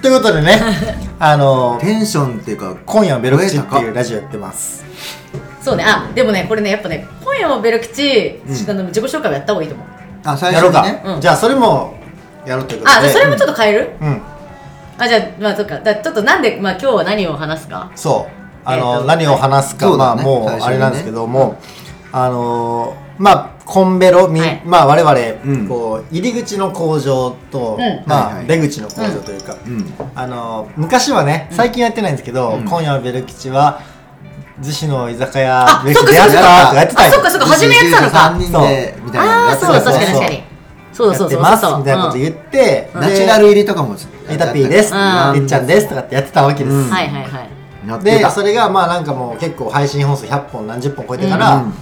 ということでね あのテンションっていうか今夜はベロ口っていうラジオやってます。そうね。あでもねこれねやっぱね今夜もベル吉、あの自己紹介をやった方がいいと思う。あ最やろうか、初にねうん。じゃあそれもやろうということで。あそれもちょっと変える、うん。あじゃあまあそっか。だちょっとなんで、まあ、今日は何を話すか？そう。あの、えーと何を話すか、ねまあもうあれなんですけども、あのーまあコンベロみ、はい。まあ我々、うん。こう入り口の工場と、うん。まあ、はいはい出口の工場というか、うん。あのー昔はね最近やってないんですけど、うん。今夜はベル吉は逗子の居酒屋あベル吉そっかでやったとかやってたんですあそっかそっか初めやってたのか。3人でみたいなのああそうだやってたよね確かに。確かにそうだやってそうそう。そうますみたいなこと言って、ナチュラル入りとかもエタピーです、うん。りっちゃんですとかってやってたわけです、うん。はいはいはい。やってた。でそれがまあなんかもう結構配信本数100本何十本超えてから、うん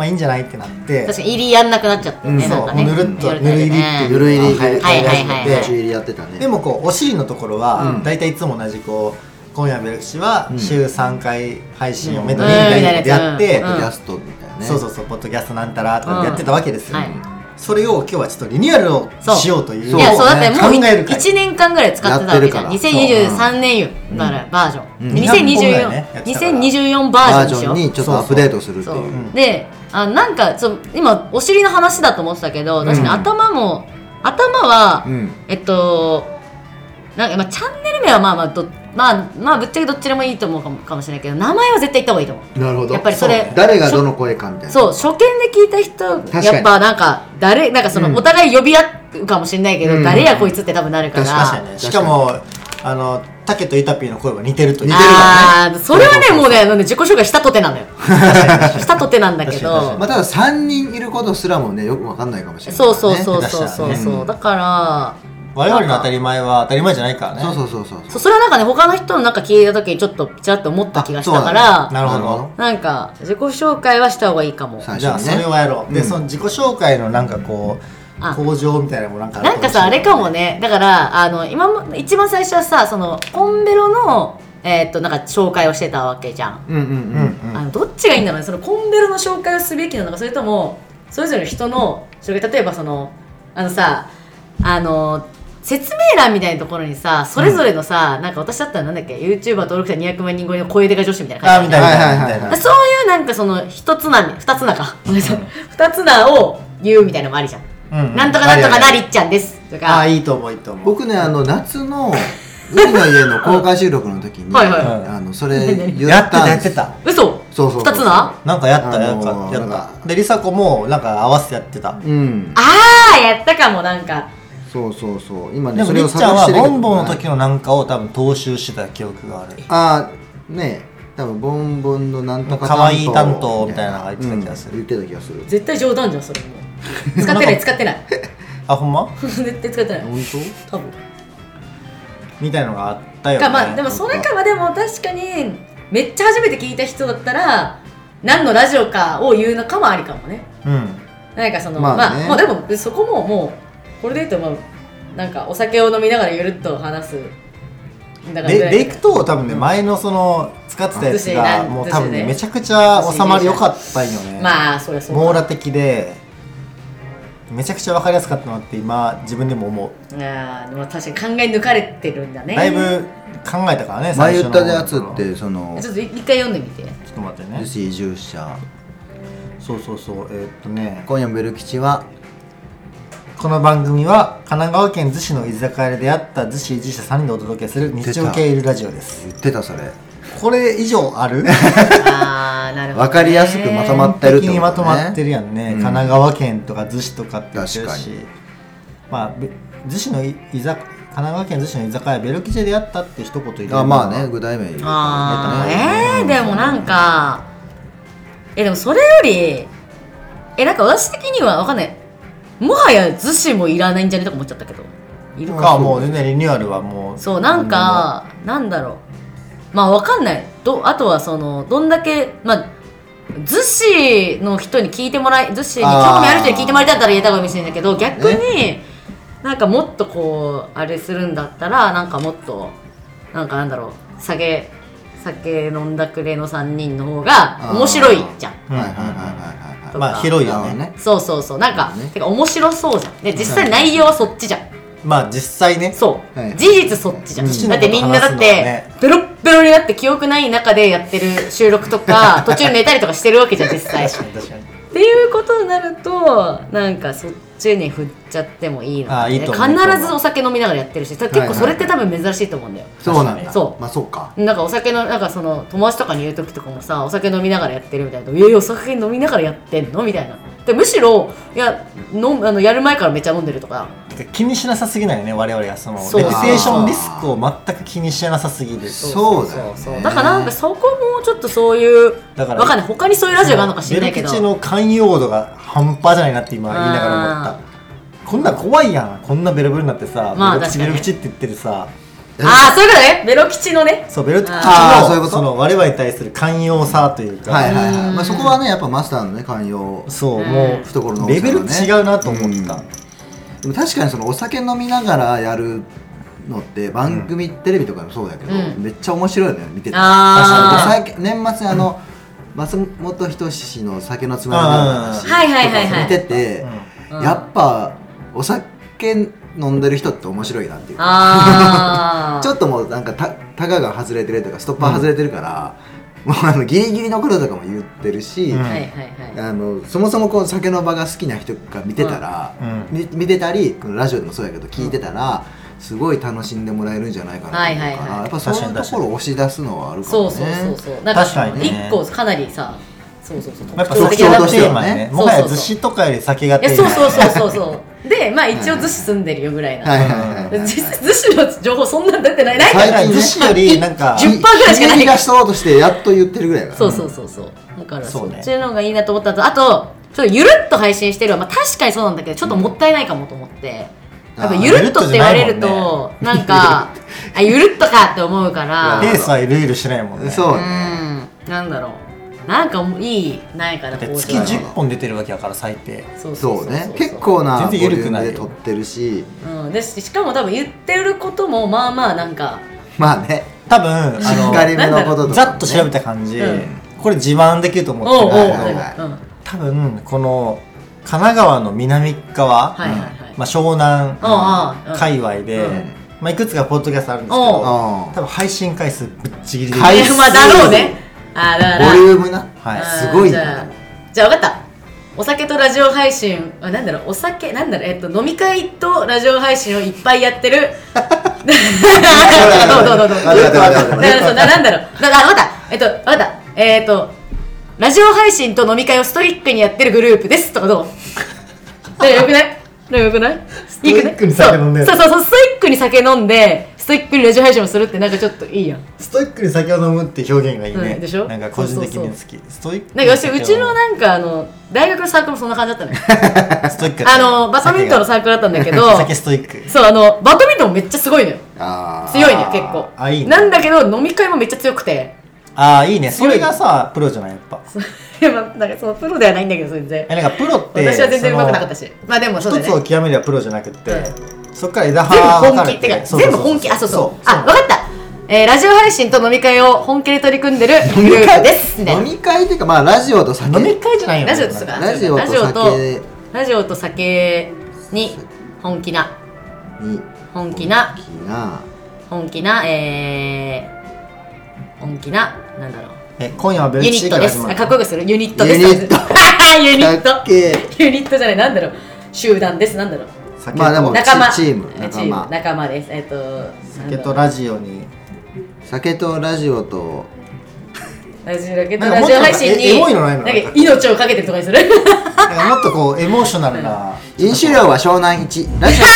まあいいんじゃないってなって。確かに入りやんなくなっちゃったよね、うん。そうぬるっと夜でね。ぬる入りっていう。ゆる入りはいではいはいはい。で途中入りやってたね。でもこうお尻のところは、うん。大体いつも同じこう今夜のベルクシはうん。週3回配信をめどうん。にみたいなことやって、うん。ポッドキャストみたいなね。そうそうそうポッドキャストなんたらとかやってたわけですよ、はいそれを今日はちょっとリニューアルをしようというそういやそうだってもう考える会1年間ぐらい使ってたわけじゃん。やってるから。2023年ようんだからバージョン、うん。で200本ぐらいねやってたから2024バージョンにしようにちょっとアップデートするってそいう。ううんであなんかそう今お尻の話だと思ってたけど確かにうん頭も、頭は、うん。えっとなんか、まあ、チャンネル名はまあまあどまあまあぶっちゃけどっちでもいいと思うかもかもしれないけど名前は絶対言った方がいいと思う。なるほど。やっぱりそれ誰がどの声かみたいな。そう初見で聞いた人やっぱなんか誰なんかその、うん。お互い呼び合うかもしれないけど、うん。誰やこいつって多分なるから。確かに。ねしかもあのタケとイタピーの声は似てるという。似てるからあーそれはねもうね自己紹介したとてなんだよ。したとてなんだけど。まあただ3人いることすらもねよくわかんないかもしれないそうそうそうそうそう。そう、だから我々の当たり前は当たり前じゃないからね。そうそうそうそう。それはなんかね他の人のなんか聞いた時にちょっとちらっと思った気がしたからなるほど。なんか自己紹介はした方がいいかも。最じゃあそれをやろう、でうん。その自己紹介のなんかこうあ工場みたいなのもなんかなんかさあれかもね。だからあの今も一番最初はさそのコンベロのえーっとなんか紹介をしてたわけじゃん、うんうんうんうん。あのどっちがいいんだろうね。そのコンベロの紹介をすべきなのかそれともそれぞれの人の紹介例えばそのあのさあの説明欄みたいなところにさそれぞれのさ、なんか私だったらなんだっけ？YouTuber 登録者200万人超えの声出が女子みたいなあ感じみたいな、はいはいはいみたい。なそういうなんかその一つな二つなか。二つなを言うみたいなのもありじゃん、なんとかなんとかなありっちゃんです。とあか。あいいと思ういいと思う。僕ねあの夏の海の家の公開収録の時にはいはい。あのそれ言やってったんです。たやってた。嘘？そうそうそう。二つななんかやった、あのーやったやっなんか。たで梨紗子もなんか合わせてやってた。うん。ああやったかもなんか。そうそうそう。今でもねそれをりっちゃんは探してるけどボンボンの時のなんかを多分踏襲してた記憶がある。ああね多分ボンボンのなんとか可愛い担当みたいなのが言ってた気がする。うん。言ってた気がする。絶対冗談じゃんそれも使ってない使ってない。あほんま？絶対使ってない。本多分。みたいのがあったよね。かまあでもそれかはでも確かにめっちゃ初めて聞いた人だったら何のラジオかを言うのかもありかもね。うん。なんかそのままあ、あねもうでもそこももうこれで言うとまあなんかお酒を飲みながらゆるっと話すだからででいくと多分ね前のその使ってたやつがもう多分ねね。めちゃくちゃ収まり良かったんよね。まあそりゃそうか網羅的でめちゃくちゃ分かりやすかったなって今自分でも思う。あーでも確かに考え抜かれてるんだね。だいぶ考えたからね前言ったのやつってそのちょっと一回読んでみて。ちょっと待ってね。移住者そうそうそうえーっとね。今夜もベル吉は？この番組は神奈川県逗子の居酒屋で出会った逗子移住者3人でお届けする日常系いるラジオです。言ってたそれ。これ以上ある？なるほど、ね、わかりやすくまとまっ完てるってことね。璧にまとまってるやんね、うん。神奈川県とか逗子とかって言ってるしまあべ逗子のい居酒神奈川県逗子の居酒屋ベルキジェでやったって一言入れあまあね具体名言うあーね。えー、でもなんかえでもそれよりえなんか私的にはわかんない。もはや逗子もいらないんじゃねとか思っちゃったけど。いるかかもう全然リニューアルはもうそうなんかなんだろう。まあわかんないどあとはそのどんだけまあ逗子の人に聞いてもらい逗子に興味ある人に聞いてもらいたいったら言えたかもしれないけど逆に、なんかもっとこうあれするんだったらなんかもっとなんかなんだろう酒酒飲んだくれの3人の方が面白いじゃん。うんはいはいはいはいはい。まあ広いよね。そうそうそう。なんか、ね。てか面白そうじゃん。で実際内容はそっちじゃん、まあ実際ね。そう、はい。事実そっちじゃん、うん。だってみんなだってね。ベロッベロになって記憶ない中でやってる収録とか 途中寝たりとかしてるわけじゃん実際。確かに確かに。っていうことになるとなんかそっちに振っちゃってもいいのかあいいと思う必ずお酒飲みながらやってるし結構それって多分珍しいと思うんだよ、そうなんだ。そう。まあそうか。なんかお酒のなんかその友達とかに言う時とかもさお酒飲みながらやってるみたいな「いやいやお酒飲みながらやってんの?」みたいな。でむしろいや飲むあのやる前からめっちゃ飲んでるとか気にしなさすぎないよね我々はそのレピュテーションリスクを全く気にしなさすぎる。そうだよね。そうだからなんかそこもちょっとそういうだからわかんない。他にそういうラジオがあるのか知らないけど。ベル吉の寛容度が半端じゃないなって今言いながら思った。こんなん怖いやん。こんなベロベロになってさ、まあベロ吉ベロ吉って言ってるさ。ああそういうことね。ベロ吉のね。そうベロ吉のそういうこと？その我々に対する寛容さというか、はいはいはい。うんまあそこはねやっぱマスターのね寛容。そう、うんもう懐の大レベル違うなと思った、うんでも確かにそのお酒飲みながらやるのって番組、テレビとかもそうだけど、うん。めっちゃ面白いよね見てて。あー。お酒年末にあの松本人志の酒のつまみの話はいはいはいはい。見てて、うん。やっぱお酒飲んでる人って面白いなっていう。か ちょっともうなんかたタガが外れてるとかストッパー外れてるから、もうあのギリギリのこととかも言ってるし、うん。はいはいはい。あのそもそもこう酒の場が好きな人が見てたら、うん。み見てたりこのラジオでもそうやけど聞いてたら、すごい楽しんでもらえるんじゃないかなと思うから、はいはいはい。やっぱそういうところを押し出すのはあるかもね。そうそうそうそう。なんか確かにね。一個かなりさそうそうそう。やっぱ特徴酒がとしてはね。もはや寿司とかより酒がいやテーマそうそうそうそうそうでまあ一応逗子住んでるよぐらいな、はいはいはい逗子の情報そんなん出てない。ない最近寿司よりなんか10%ぐらいしかない。ひねり出そうとしてやっと言ってるぐらいだからそうそうそうそうだからそねそうっちの方がいいなと思ったのとあとちょっとゆるっと配信してるわ、まあ、確かにそうなんだけどちょっともったいないかもと思って、やっぱゆるっとって言われるとなんかあゆるっとかって思うからペースはゆるゆるしないもんねうそうねんなんだろうなんかいいないかなこうだって月10本出てるわけやから最低。そうそうね。結構なボリュ全然緩くないよームで撮ってるし。うん、でししかも多分言ってることもまあまあなんかまあね。多分あしっかりめのざっと調べた感じ、うん。これ自慢できると思ってるんだけどはいはうん多分この神奈川の南側、はいはいはい。まあ、湘南ああ界隈で、うん。まあ、いくつかポッドキャストあるんですけどあ多分配信回数ぶっちぎりで回数えまあだろうねあだから。ボリュームな？はい。すごいな。じゃあじゃあ分かった。お酒とラジオ配信あなんだろう。お酒なんだろう。えっと飲み会とラジオ配信をいっぱいやってる。どうどうどうどう待って待って待って待ってだからそうななんだろう。だから分かった。えっと分かった。えっとラジオ配信と飲み会をストイックにやってるグループですとかどう？よくない？よくない？ストイックに酒飲んでるそうそうそうストイックに酒飲んでストイックにラジオ配信をするってなんかちょっといいやん。ストイックに酒を飲むって表現がいいね、うんでしょ？なんか個人的に好き。ストイックなんか私うちのななんかあの大学のサークルもそんな感じだったのよ ストイックあのバドミントンのサークルだったんだけど酒ストイック。そうあのバドミントンめっちゃすごいのよ。強いのよ結構。あいいね。なんだけど飲み会もめっちゃ強くて。ああいいね。それがさプロじゃないやっぱ。いやまあなんかそのプロではないんだけど全然。えなんかプロって私は全然上手くなかったし。しまあでもそうだ一つを極めりはプロじゃなくって、うんそっから枝全部葉分かれ本気ってか全部本気？あそうそう。あ分かった。えーラジオ配信と飲み会を本気で取り組んでるグループです。飲み会っていうかまあラジオと酒。飲み会じゃないよ。ねラジオとかラジオとラジオと酒。ラジオと酒に本気な。に本気な。本気なえー、本気ななんだろう。え今夜はベルユニットです。チーが始まる。あかっこよくする。ユニットです。ユニット。ユニット。かっけユニットじゃない。なんだろう。集団です。なんだろう酒まあでも仲間。チチームえ仲間。仲間です。えっと酒とラジオに酒とラジオとラジオだけラジオ配信にえエモいのないの？んか命をかけてるとかにする。なんかもっとこうエモーショナルな。飲酒量は湘南一。ラジオは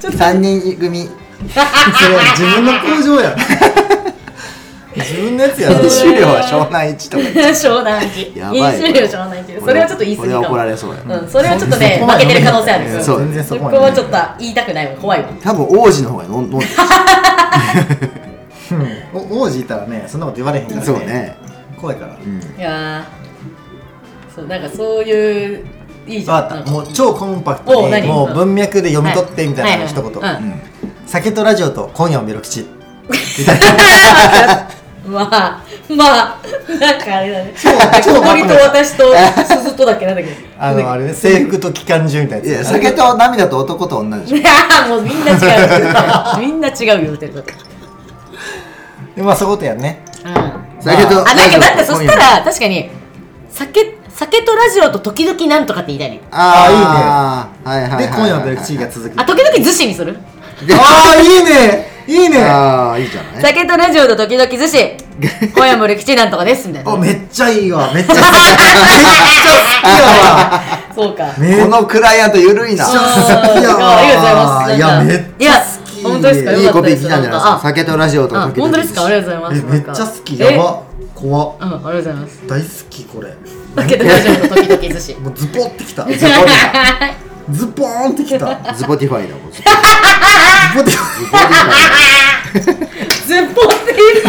好きな。3人組。それ自分の工場やん自分のやつやろ飲酒量は湘南一とか言って。湘南一やばい。飲酒量湘南一それはちょっと言い過ぎかも。これは怒られそうやうん、それはちょっとね負けてる可能性ある。そう全然そそこはちょっと言いたくないわ。怖いわ。多分王子の方が飲んでる。王子いたらねそんなこと言われへんからね。そうね。怖いから。うん。いやー。そうなんかそういういいじゃん。もう超コンパクトにもう文脈で読み取ってみたいな一言。酒とラジオと今夜もベロ吉 まあまあなんかあれだね。超小森と私と鈴とだっけなんだっけ？あのあれね制服と機関銃みたいいやなやつ酒と涙と男と女でしょ。いやもうみんな違うみんな違う言うてることでまあそういうことやんね。うん。酒とあなんかだってそしたら確かに酒酒とラジオと時々なんとかって言いたいね。ああいいね。はいはいはいで今夜のベルクチーが続く。あ時々寿司にする？ああいいねいいね。ああいいじゃない？酒とラジオと時々寿司。今夜も歴史なんとかですみたいな。あめっちゃいいわ。めっちゃ好き。めっちゃそうか好きやわ。めっこのクライアントゆるいな。ありがとう。ございますいやめっちゃ好き。いや本当ですか？いいコピー来たんじゃない？ですかあ酒とラジオとあ時々本当ですか？ありがとうございます。えめっちゃ好き。え？やば。怖っ。うんありがとうございます。大好きこれ。酒とラジオと時々寿司。もうズポってきた。ズポテズポーンってきた。ィズポティファイだもん。ズズポってポティファイ。ズッポティフ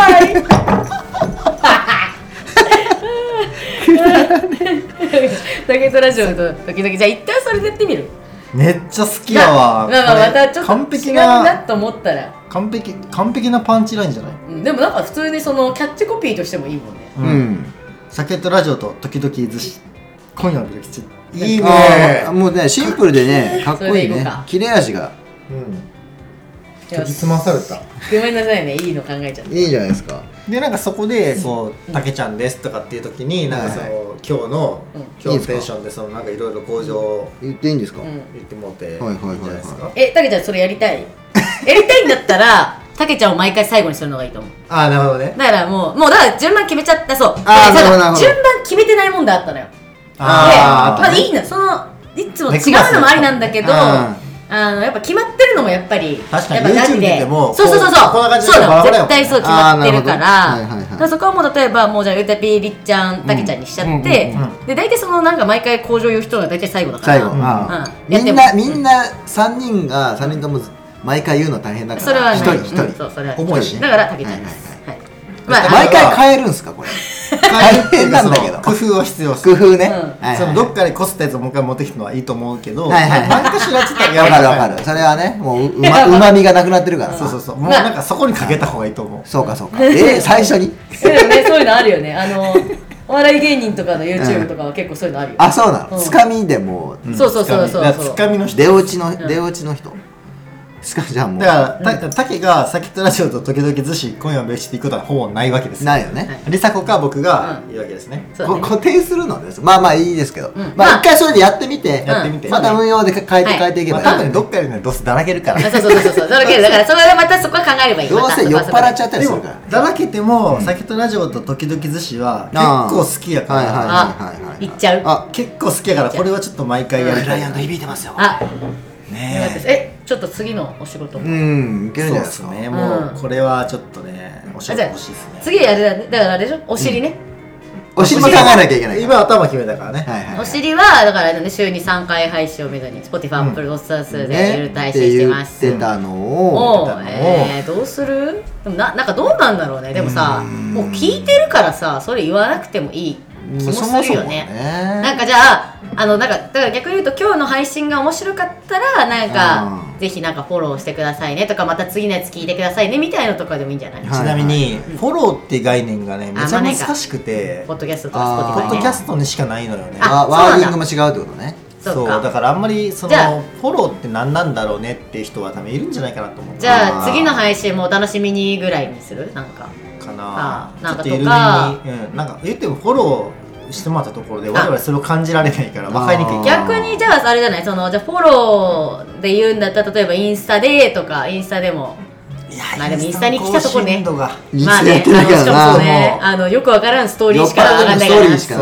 ァイ。酒とラジオと時々。じゃあ一旦それでやってみる。めっちゃ好きやわ。まあままたちょっと完璧違うななと思ったら、完璧完璧なパンチラインじゃない？うんでもなんか普通にそのキャッチコピーとしてもいいもんね。うん。酒とラジオと時々寿司今夜の歴史いいね。あー。もうねシンプルでねかっこいいね。それでいこうか。切れ味が。うん。研ぎ澄まされた。ごめんなさいね。いいの考えちゃっていいじゃないですか。でなんかそこでこう「たけちゃんです」とかっていう時になんかその、はい今日の、うん。今日のテンションでそのなんかいろいろ向上を言っていいんですか？うん。言ってもらっていいんじはいはいはい。はいゃないですか？えたけちゃんそれやりたい？やりたいんだったらたけちゃんを毎回最後にするのがいいと思う。ああなるほどね。だからもうもうだから順番決めちゃった。そう。あーでなるほどなるほど。順番決めてないもんだあったのよ。であー。まあいいの。そのいつも違うのもありなんだけどうん。あのやっぱ決まってるのもやっぱり確かにやっぱもそうそうそうそう。こうこんな感じでそう絶対そう決まってるからはいはいはい。らそこはもう例えばもうじゃあゆうたぴーりっちゃんたけちゃんにしちゃってうんうんうん。で大体そのなんか毎回向上言う人が大体最後だから最後。うん。あうんやっても。ーみんなみんな3人が3人とも毎回言うの大変だからそれはない。一人一うん人そうそれは重い。しね。だからたけちゃんです。はいまあ毎回変えるんすかこれ。大変なんだけど。工夫は必要工夫ね。うん。はいはいそのどっかでこすったやつをもう一回持ってきたのはいいと思うけど、はいはいはい。何かしらちょっとやわかるわかかる。それはねもううま うまみがなくなってるから。なそうそうそう。もうなんかそこにかけた方がいいと思う。そうかそうか。えー最初に？でもねそういうのあるよね。あのお笑い芸人とかの YouTube とかは結構そういうのあるよ。あそうなうん。のつかみでもうそうそうそうそう。だからつかみの人。出落ちのん出落ちの人つかじゃあも。うだからたたけが「さきとラジオ」と時々寿司今夜は別紙って行くことはほぼないわけです。よないよね。はい。りさこか僕が言うわけですね、固定するのです。まあまあいいですけど。うん。まあまあ一回それでやってみて。やってみて。また運用で変えてはい。変えていけまあ、ばいい多分どっかでね。どうせだらけるからあそうそうそう。そうだからだからそれはまたそこは考えればいい。どうせ酔っ払っちゃっったりですもるからね。だらけても「さきとラジオ」と時々寿司は結構好きやから、はいはいはいはいはい。いっちゃう。あ結構好きやからこれはちょっと毎回やりたい響いてますよ。あね。えちょっと次のお仕事も？うんいけるんじゃないですすかねもううん。これはちょっとねお仕事欲しいですね。次あれだね。だからあれでしょ？お尻ね。お尻も考えなきゃいけない今頭決めたからね、はいはいはい。お尻はだからね週に3回配信を目処に Spotify、うん。Apple ロスター数でね。ゆる配信してます。って言ってたのをえー、どうする？でもななんかどうなんだろうね。でもさうん。もう聞いてるからさそれ言わなくてもいい。気もするよねね。なんかじゃああのなんかだから逆に言うと今日の配信が面白かったらなんかうん。ぜひなんかフォローしてくださいねとかまた次のやつ聞いてくださいねみたいのとかでもいいんじゃない、はい。ちなみにフォローって概念がねめちゃ難しくて。ポッドキャストとあかーポッドキャストにしかないのよね。ワーディングも違うってことね。そうか。だからあんまりそのフォローって何なんだろうねっていう人は多分いるんじゃないかなと思う。じゃあ次の配信もお楽しみにぐらいにする？なんか。かあななんかとか。に、うん、なんか言ってもフォローしてもらったところで我々それを感じられないから分かりにくい逆にじゃああれじゃないそのじゃあフォローで言うんだったら例えばインスタでとかインスタでもまあでもインスタに来たとこね。まあね、あのしかもねあのよくわからんストーリーしか上がんないか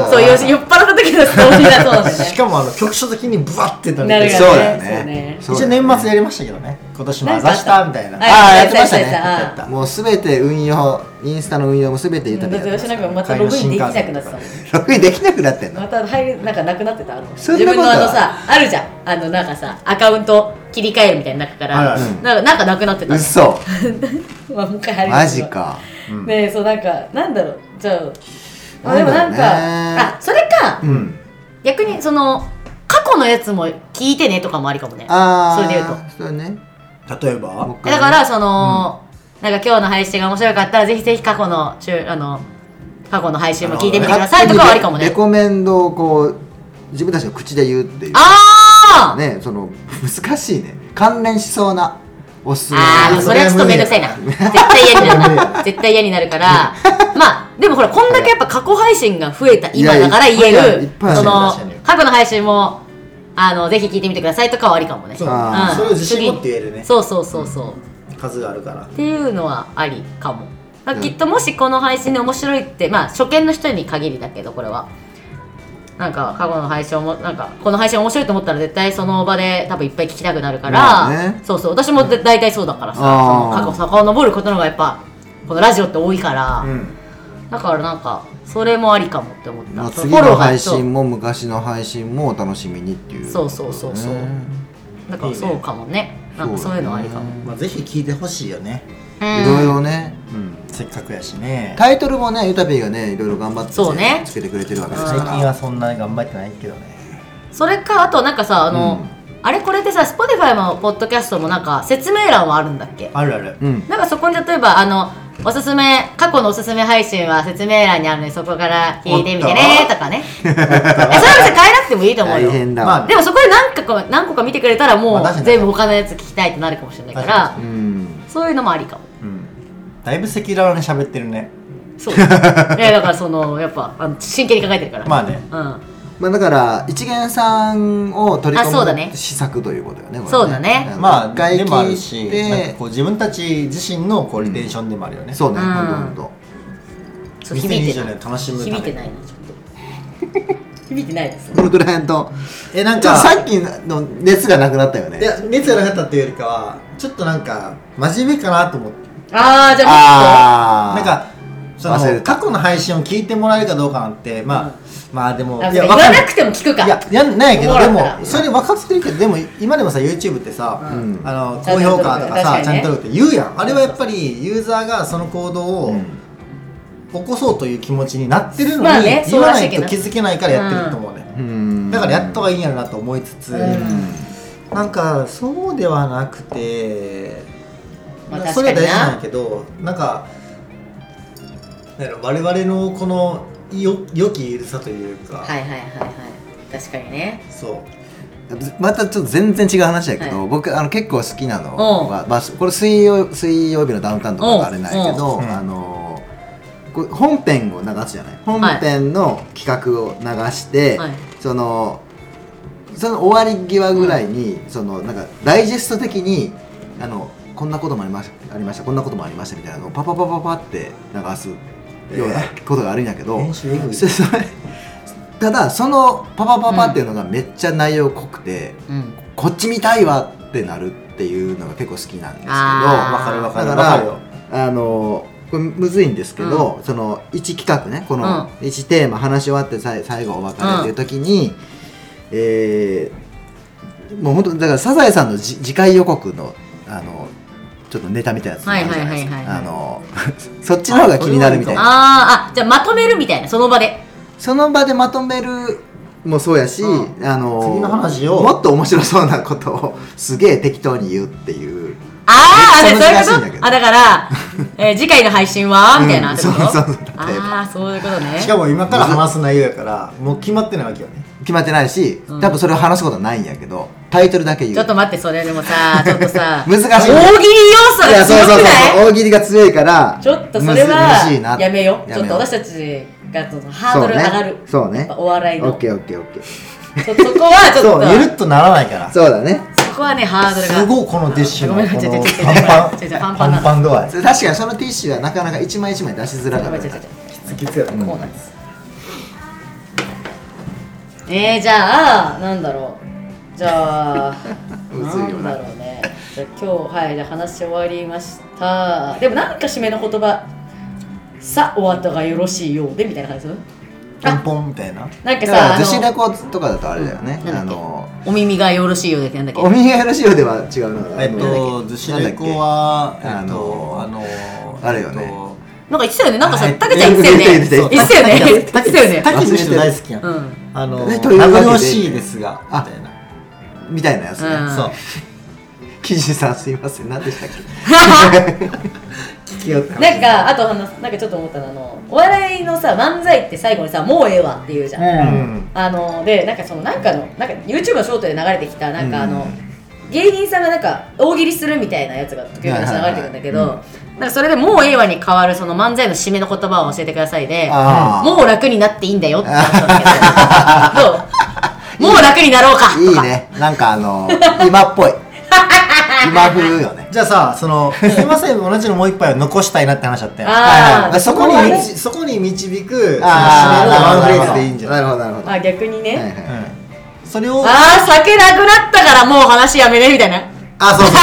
そうよ酔っ払った時のストーリーだそうなんだよね。しかもあの局所的にブワッてななるるよそうだよね。一応年末やりましたけどね。今年もあざしたみたいな。はいあーやってましたね。もうすべて運用インスタの運用もすべて言っただって私なんかまたログインできなくなってた。ログインできなくなってんの？また入るなんかなくなってた？あのそんなこと自分のあのさあるじゃん。あのなんかさアカウント切り替えるみたいな中からあるあるなんかなんかなくなってた。ね嘘。ま あもう一回入るマジか。うん。ねえそうなんかなんだろう。じゃああなんだろうね。でもなんかあそれかうん。逆にその過去のやつも聞いてねとかもありかもね。ああそれで言うと。それね。例えば？だからその、なんか今日の配信が面白かったらぜひぜひ過去の中あの過去の配信も聞いてみてくださいとかはありかもね。レコメンドをこう自分たちの口で言うっていう。ああねその難しいね。関連しそうなおすすめ。ああそれはちょっとめんどくさいな。絶対嫌になるな。絶対嫌になるから。まあでもほらこんだけやっぱ過去配信が増えた今だから言えるその過去の配信もあのぜひ聞いてみてくださいとかはありかもね。そうあーそれを自信持って言えるね。そうそうそうそう、数があるから。っていうのはありかも。だからきっともしこの配信で面白いってまあ初見の人に限りだけどこれはなんか過去の配信もなんかこの配信面白いと思ったら絶対その場で多分いっぱい聞きたくなるから、まあね。そうそう。私もだ大体そうだからさそあー。の過去遡ることの方がやっぱこのラジオって多いから、うん。だからなんかそれもありかもって思った、まあ、そう次の配そう信も昔の配信もお楽しみにっていう。そうそうそうそう。だからそうかもね。なんかそういうのはありかも。まあぜひ聞いてほしいよね。うんいろいろね。うん。せっかくやしね。タイトルもねゆたぴーがねいろいろ頑張ってそうね。つけてくれてるわけです最から。近はそんなに頑張ってないけどね。それかあとなんかさあの、あれこれでさ Spotify もポッドキャストもなんか説明欄はあるんだっけ？あるある。うん。なんかそこに例えばあのおすすめ過去のおすすめ配信は説明欄にあるのでそこから聞いてみてねと。かね。えそれは別に変えなくてもいいと思うよ。大変だまあわ、でもそこで何個か何個か見てくれたらもうまあ確かに。全部他のやつ聞きたいってなるかもしれないから。確うん。そういうのもありかも。うんだいぶ赤裸々に喋ってるね。そう。いやだからそのやっぱあの真剣に考えてるから。まあね。うん。まあだから一元さんを取り込あそうだね。む施策ということよねこれそうだね。まあ一回でもある聞いしなんかてこう自分たち自身のこうリテンションでもあるよね。そうねうん。ほんとほんと。そう響いて2020ない年楽しむため響いてないなちょ。っと響いてないですこのくらいと。えなんちょっとかさっきの熱がなくなったよね。いや熱がなかったっていうよりかはちょっとなんか真面目かなと思ってああじゃあああなんかその過去の配信を聞いてもらえるかどうかなんてまあ、うん。まあでも言わないくても聞くか。いややんないけどでもそれ分かってるけどでも今でもさ YouTube ってさ、うん。あの高評価とかさちゃん確かにね。とって言うやん。あれはやっぱりユーザーがその行動をうん。起こそうという気持ちになってるのに、まあね言わないと気づけないからやってると思うね、うん。だからやった方がいいんやろなと思いつつ、うん。なんかそうではなくて、まあそれは大事ななんやけどなんかなんやろ我々のこのよ良きゆるさというか、はいはいはいはい。確かにね。そう。またちょっと全然違う話だけど、はい。僕あの結構好きなのうんは、まあ、これ水曜水曜日のダウンタウンとかはあれないけど、うん。あの本編を流すじゃない？本編の企画を流して、はい。そのその終わり際ぐらいに、そのなんかダイジェスト的にあのこんなこともありましたありましたこんなこともありましたみたいなのをパパパパパって流すようなことがあるんやけど、編集エグいそそれただそのパパパパっていうのがめっちゃ内容濃くて、うん。こっち見たいわってなるっていうのが結構好きなんですけどわかるわかる。だからわかるよ。あのこれむずいんですけど、その1企画ねこのう1テーマ話し終わってさい最後お別れっていう時に、えーもう本当だからサザエさんのじ次回予告のあのちょっとネタみたいなやつあるじゃないですか。はいはいはいはいあの そっちの方が気になるみたいな。あーあじゃあまとめるみたいなその場で。その場でまとめるもそうやし、うあの次の話を。もっと面白そうなことをすげえ適当に言うっていうああめっちゃでそういうこと？あだから、えー 次回の配信は？みたいなうんそうそうそうああそういうことね。しかも今から話す内容やからもう決まってないわけよね。決まってないし、うん。多分それを話すことはないんやけどタイトルだけ言う。ちょっと待ってそれでもさちょっとさ 難しい大喜利要素がいやそうそうそう。強くない？そう大喜利が強いからちょっとそれはやめよう。ちょっと私たちがそのハードル上がる。そうね。やっぱお笑いの。オッケーオッケーオッケー。そそこはちょっと。そうゆるっとならないから。そうだね。そこはねハードルが。すごいこのディッシュのごめんこのちょちょちょちょパンパンパンパン度合い確かにそのティッシュはなかなか一枚一枚出しづらかったきつきつやこうなんですえー、じゃあなんだろうじゃあむずいよななんだろうねじゃあ今日はいじゃあ話し終わりましたでもなんか締めの言葉さあお後がよろしいようでみたいな感じするポンポンみたいな。な。んかさあの女子レコとかだとあれだよね、あのお耳がよろしいようでなんだっけ？お耳がよろしいようでは違うのがえっと寿司レコはえっなんだっけ？とあのあれよね。えっとなんか言ってたよね。なんかさはい。たけちゃん言ってたよね。言ってたよね。言ってたよね。たけの人大好きやん。うん。あの名残惜しいですがみたいな。みたいなやつね、うん。そう。岸さんすいません。何でしたっけ？なんかあとあのなんかちょっと思ったのあのお笑いのさ漫才って最後にさ「もうええわ」って言うじゃん、ううん。んあのでなんかそのなんかのなんか YouTube のショートで流れてきたなんかあの、うん。芸人さんがなんか大喜利するみたいなやつが時々流れてくるんだけど、はいはいなんかそれでもうええわに変わるその漫才の締めの言葉を教えてくださいでもう楽になっていいんだよって話なんだけどどう もう楽になろうかとか。いいね。なんかあの今っぽい 今風よね。じゃあさそのすいません同じのもう一杯を残したいなって話だったよ。あーはいはい。そこにそこはね導そこに導く締めのワンフレーズでいいんじゃない？なるほどなるほど。あ逆にね、はいはい。うん。それをああ酒なくなったからもう話やめねみたいな。あそうそう。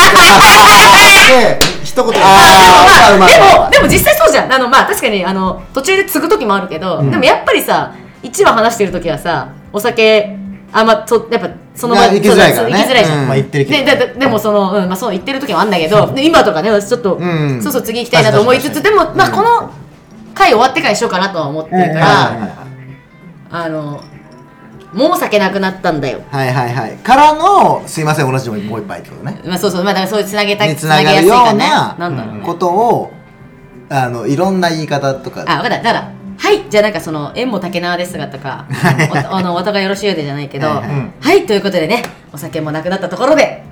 で一言で。あまいうまいうまいでもでも実際そうじゃん。あのまあ確かにあの途中で継ぐ時もあるけど、でもやっぱりさ1話話してる時はさお酒あんまそやっぱその場いや行きづらいからね。行きづらいじゃん、うん。まあ言ってるけど。でででもその、うんまあ、そう言ってる時もあるんだけどで今とかね私ちょっと、うん。そうそう次行きたいなと思いつつでも、まあ、この回終わってからにしようかなとは思ってるから、あのもう酒なくなったんだよ。はいはいはい。からのすいません同じのもう一杯ってことね。まあそうそう。まあだからそういうつなげたにつなげやすいからね。うななんだろうね、ことをあのいろんな言い方とか。あ、分かった。だから、はい、じゃあなんかその、縁も竹縄ですがとか、お あの、お互いよろしいようでじゃないけど、ははい。い、はいということでね、お酒もなくなったところで、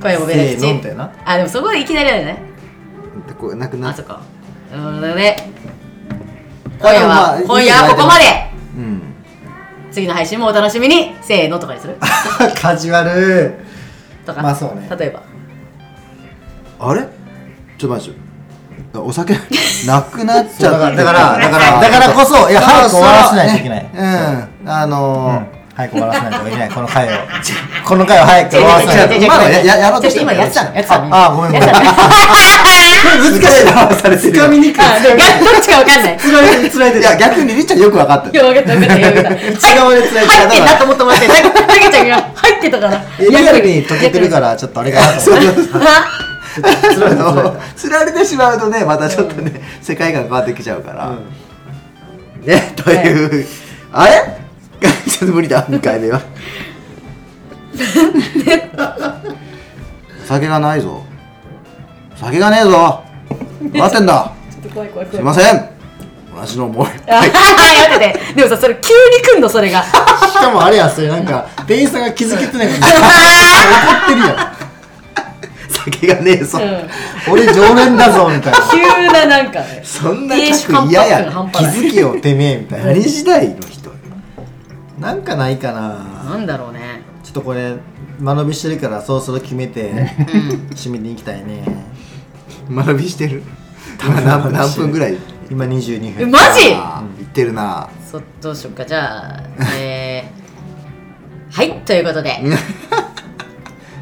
声も出るせーのみたいな？あ、でもそこでいきなりあるね。こうなくなあ、そこ。うことで、あ今夜まあは、今夜はここまで。うん。次の配信もお楽しみにせーのとかにする。カジュアル。とか。まあそうね。例えば。あれ？ちょっと待ってお酒 なくなっちゃったそうだからだからだからだからこそいや早く終わらせないといけない。ねう。ん。あのー早く終わらせないといけない。この回を。この回を早く終わらせないと違う違う違う違うまだややろうとしてる今やってたの？やってた。の？ああごめんごめん。やってたの？難しいなされてる掴 みにくい。どっちかわかんない。つられてつられていや逆にりっちゃんよく分かった。いや、分かった分かった。分かった。内側でつられて入ってんなと思って思って、たけたけちゃんが入ってたかな。えリアルに溶けてるからちょっとあれかなと思ってつられてしまうとねまたちょっとね世界観変わってきちゃうから、ねという、あれ？ちょっと無理だ2回目は。酒がないぞ。酒がねえぞ。待ってんだ。すいません。同じのもうあははやってて。でもさ、それ急に来んの、それが。しかもあれやそれなんか店員さんが気づけてないから 怒ってるやん酒がねえぞ、うん。俺常連だぞみたいな。急ななんかね。そんな客嫌や。気づけよてめえみたいな。何時代の人なんかないかな。なんだろうね。ちょっとこれ間延びしてるからそろそろ決めてうん。締めに行きたいね。間延びしてる。今何何分ぐらい？今22分。えマジ？あー言ってるな。そどうしようか。じゃあ、えー。はい、ということで。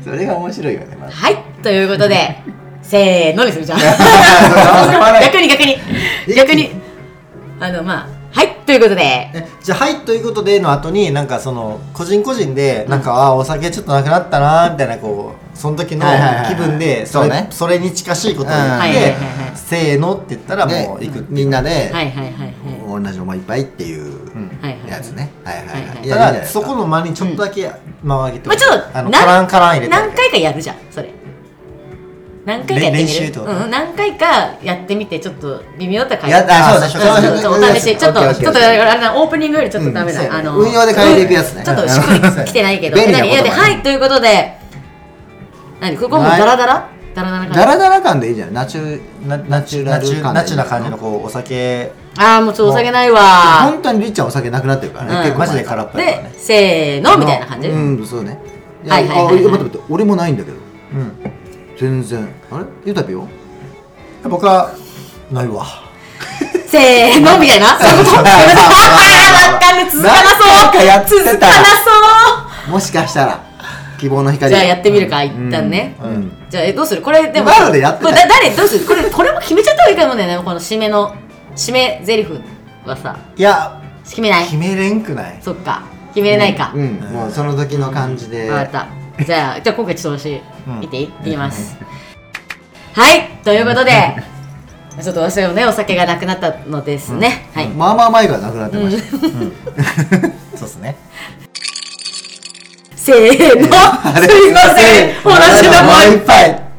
それが面白いよね、まあはい、ということで。せーのにするじゃん。逆に逆に。逆に。あの、まあ、はい、ということで。えじゃあ「はい」ということでの後になんかその個人個人でなんか、ああお酒ちょっとなくなったなみたいなこうその時の気分でそれ,、そうねそれに近しいことを言って、せーのって言ったらでもう行く、みんなで。同じのもう一杯っていううんはいはいやつね、はいはいはい。ただそこの間にちょっとだけ間を上げて、まあちょっとなあのカランカラン入れて何回かやるじゃんそれ。何回かやってみる？何回かやってみてちょっと微妙だったら変えやあそうだそうそうそうお試し。ちょっとちょっとあれなオープニングよりちょっとダメだ、うんあの運用で変えていくやつね。ちょっとしっくりきてないけど便利な何いやではいということで。何？ここもうダラダラ？ダラダラ感？でいいじゃないナチュナナチュナチュナチュな感じのこうお酒ああもうちょっとお酒ないわ。本当にりっちゃんお酒なくなってるからね、うん。結構前マジで空っぽやからせーのみたいな感じ、うんそうね。いやはいはいはいはい。あ待って待って俺もないんだけど。うん。全然。あれ？ゆたぴよ？僕はないわ。せーのみたいな？そういうこと？わかんない続かなそう。なんかやってた。続かなそう。もしかしたら希望の光じゃあやってみるか一旦ね、うん。うん。じゃあえどうする？これでも誰？どうする？これこれも決めちゃった方がいいかもね。この締めの締め台詞はさいや決めない？決めれんくない？そっか。決めれないか、うん、もうその時の感じで。分かった。じゃあじゃあ今回ちょっと私、うん。見ていきます、はい。ということで ちょっと私のねお酒がなくなったのですね、はい、まあまあ前がなくなってました、そうっすね。せせーの。すいません。話がもういっぱい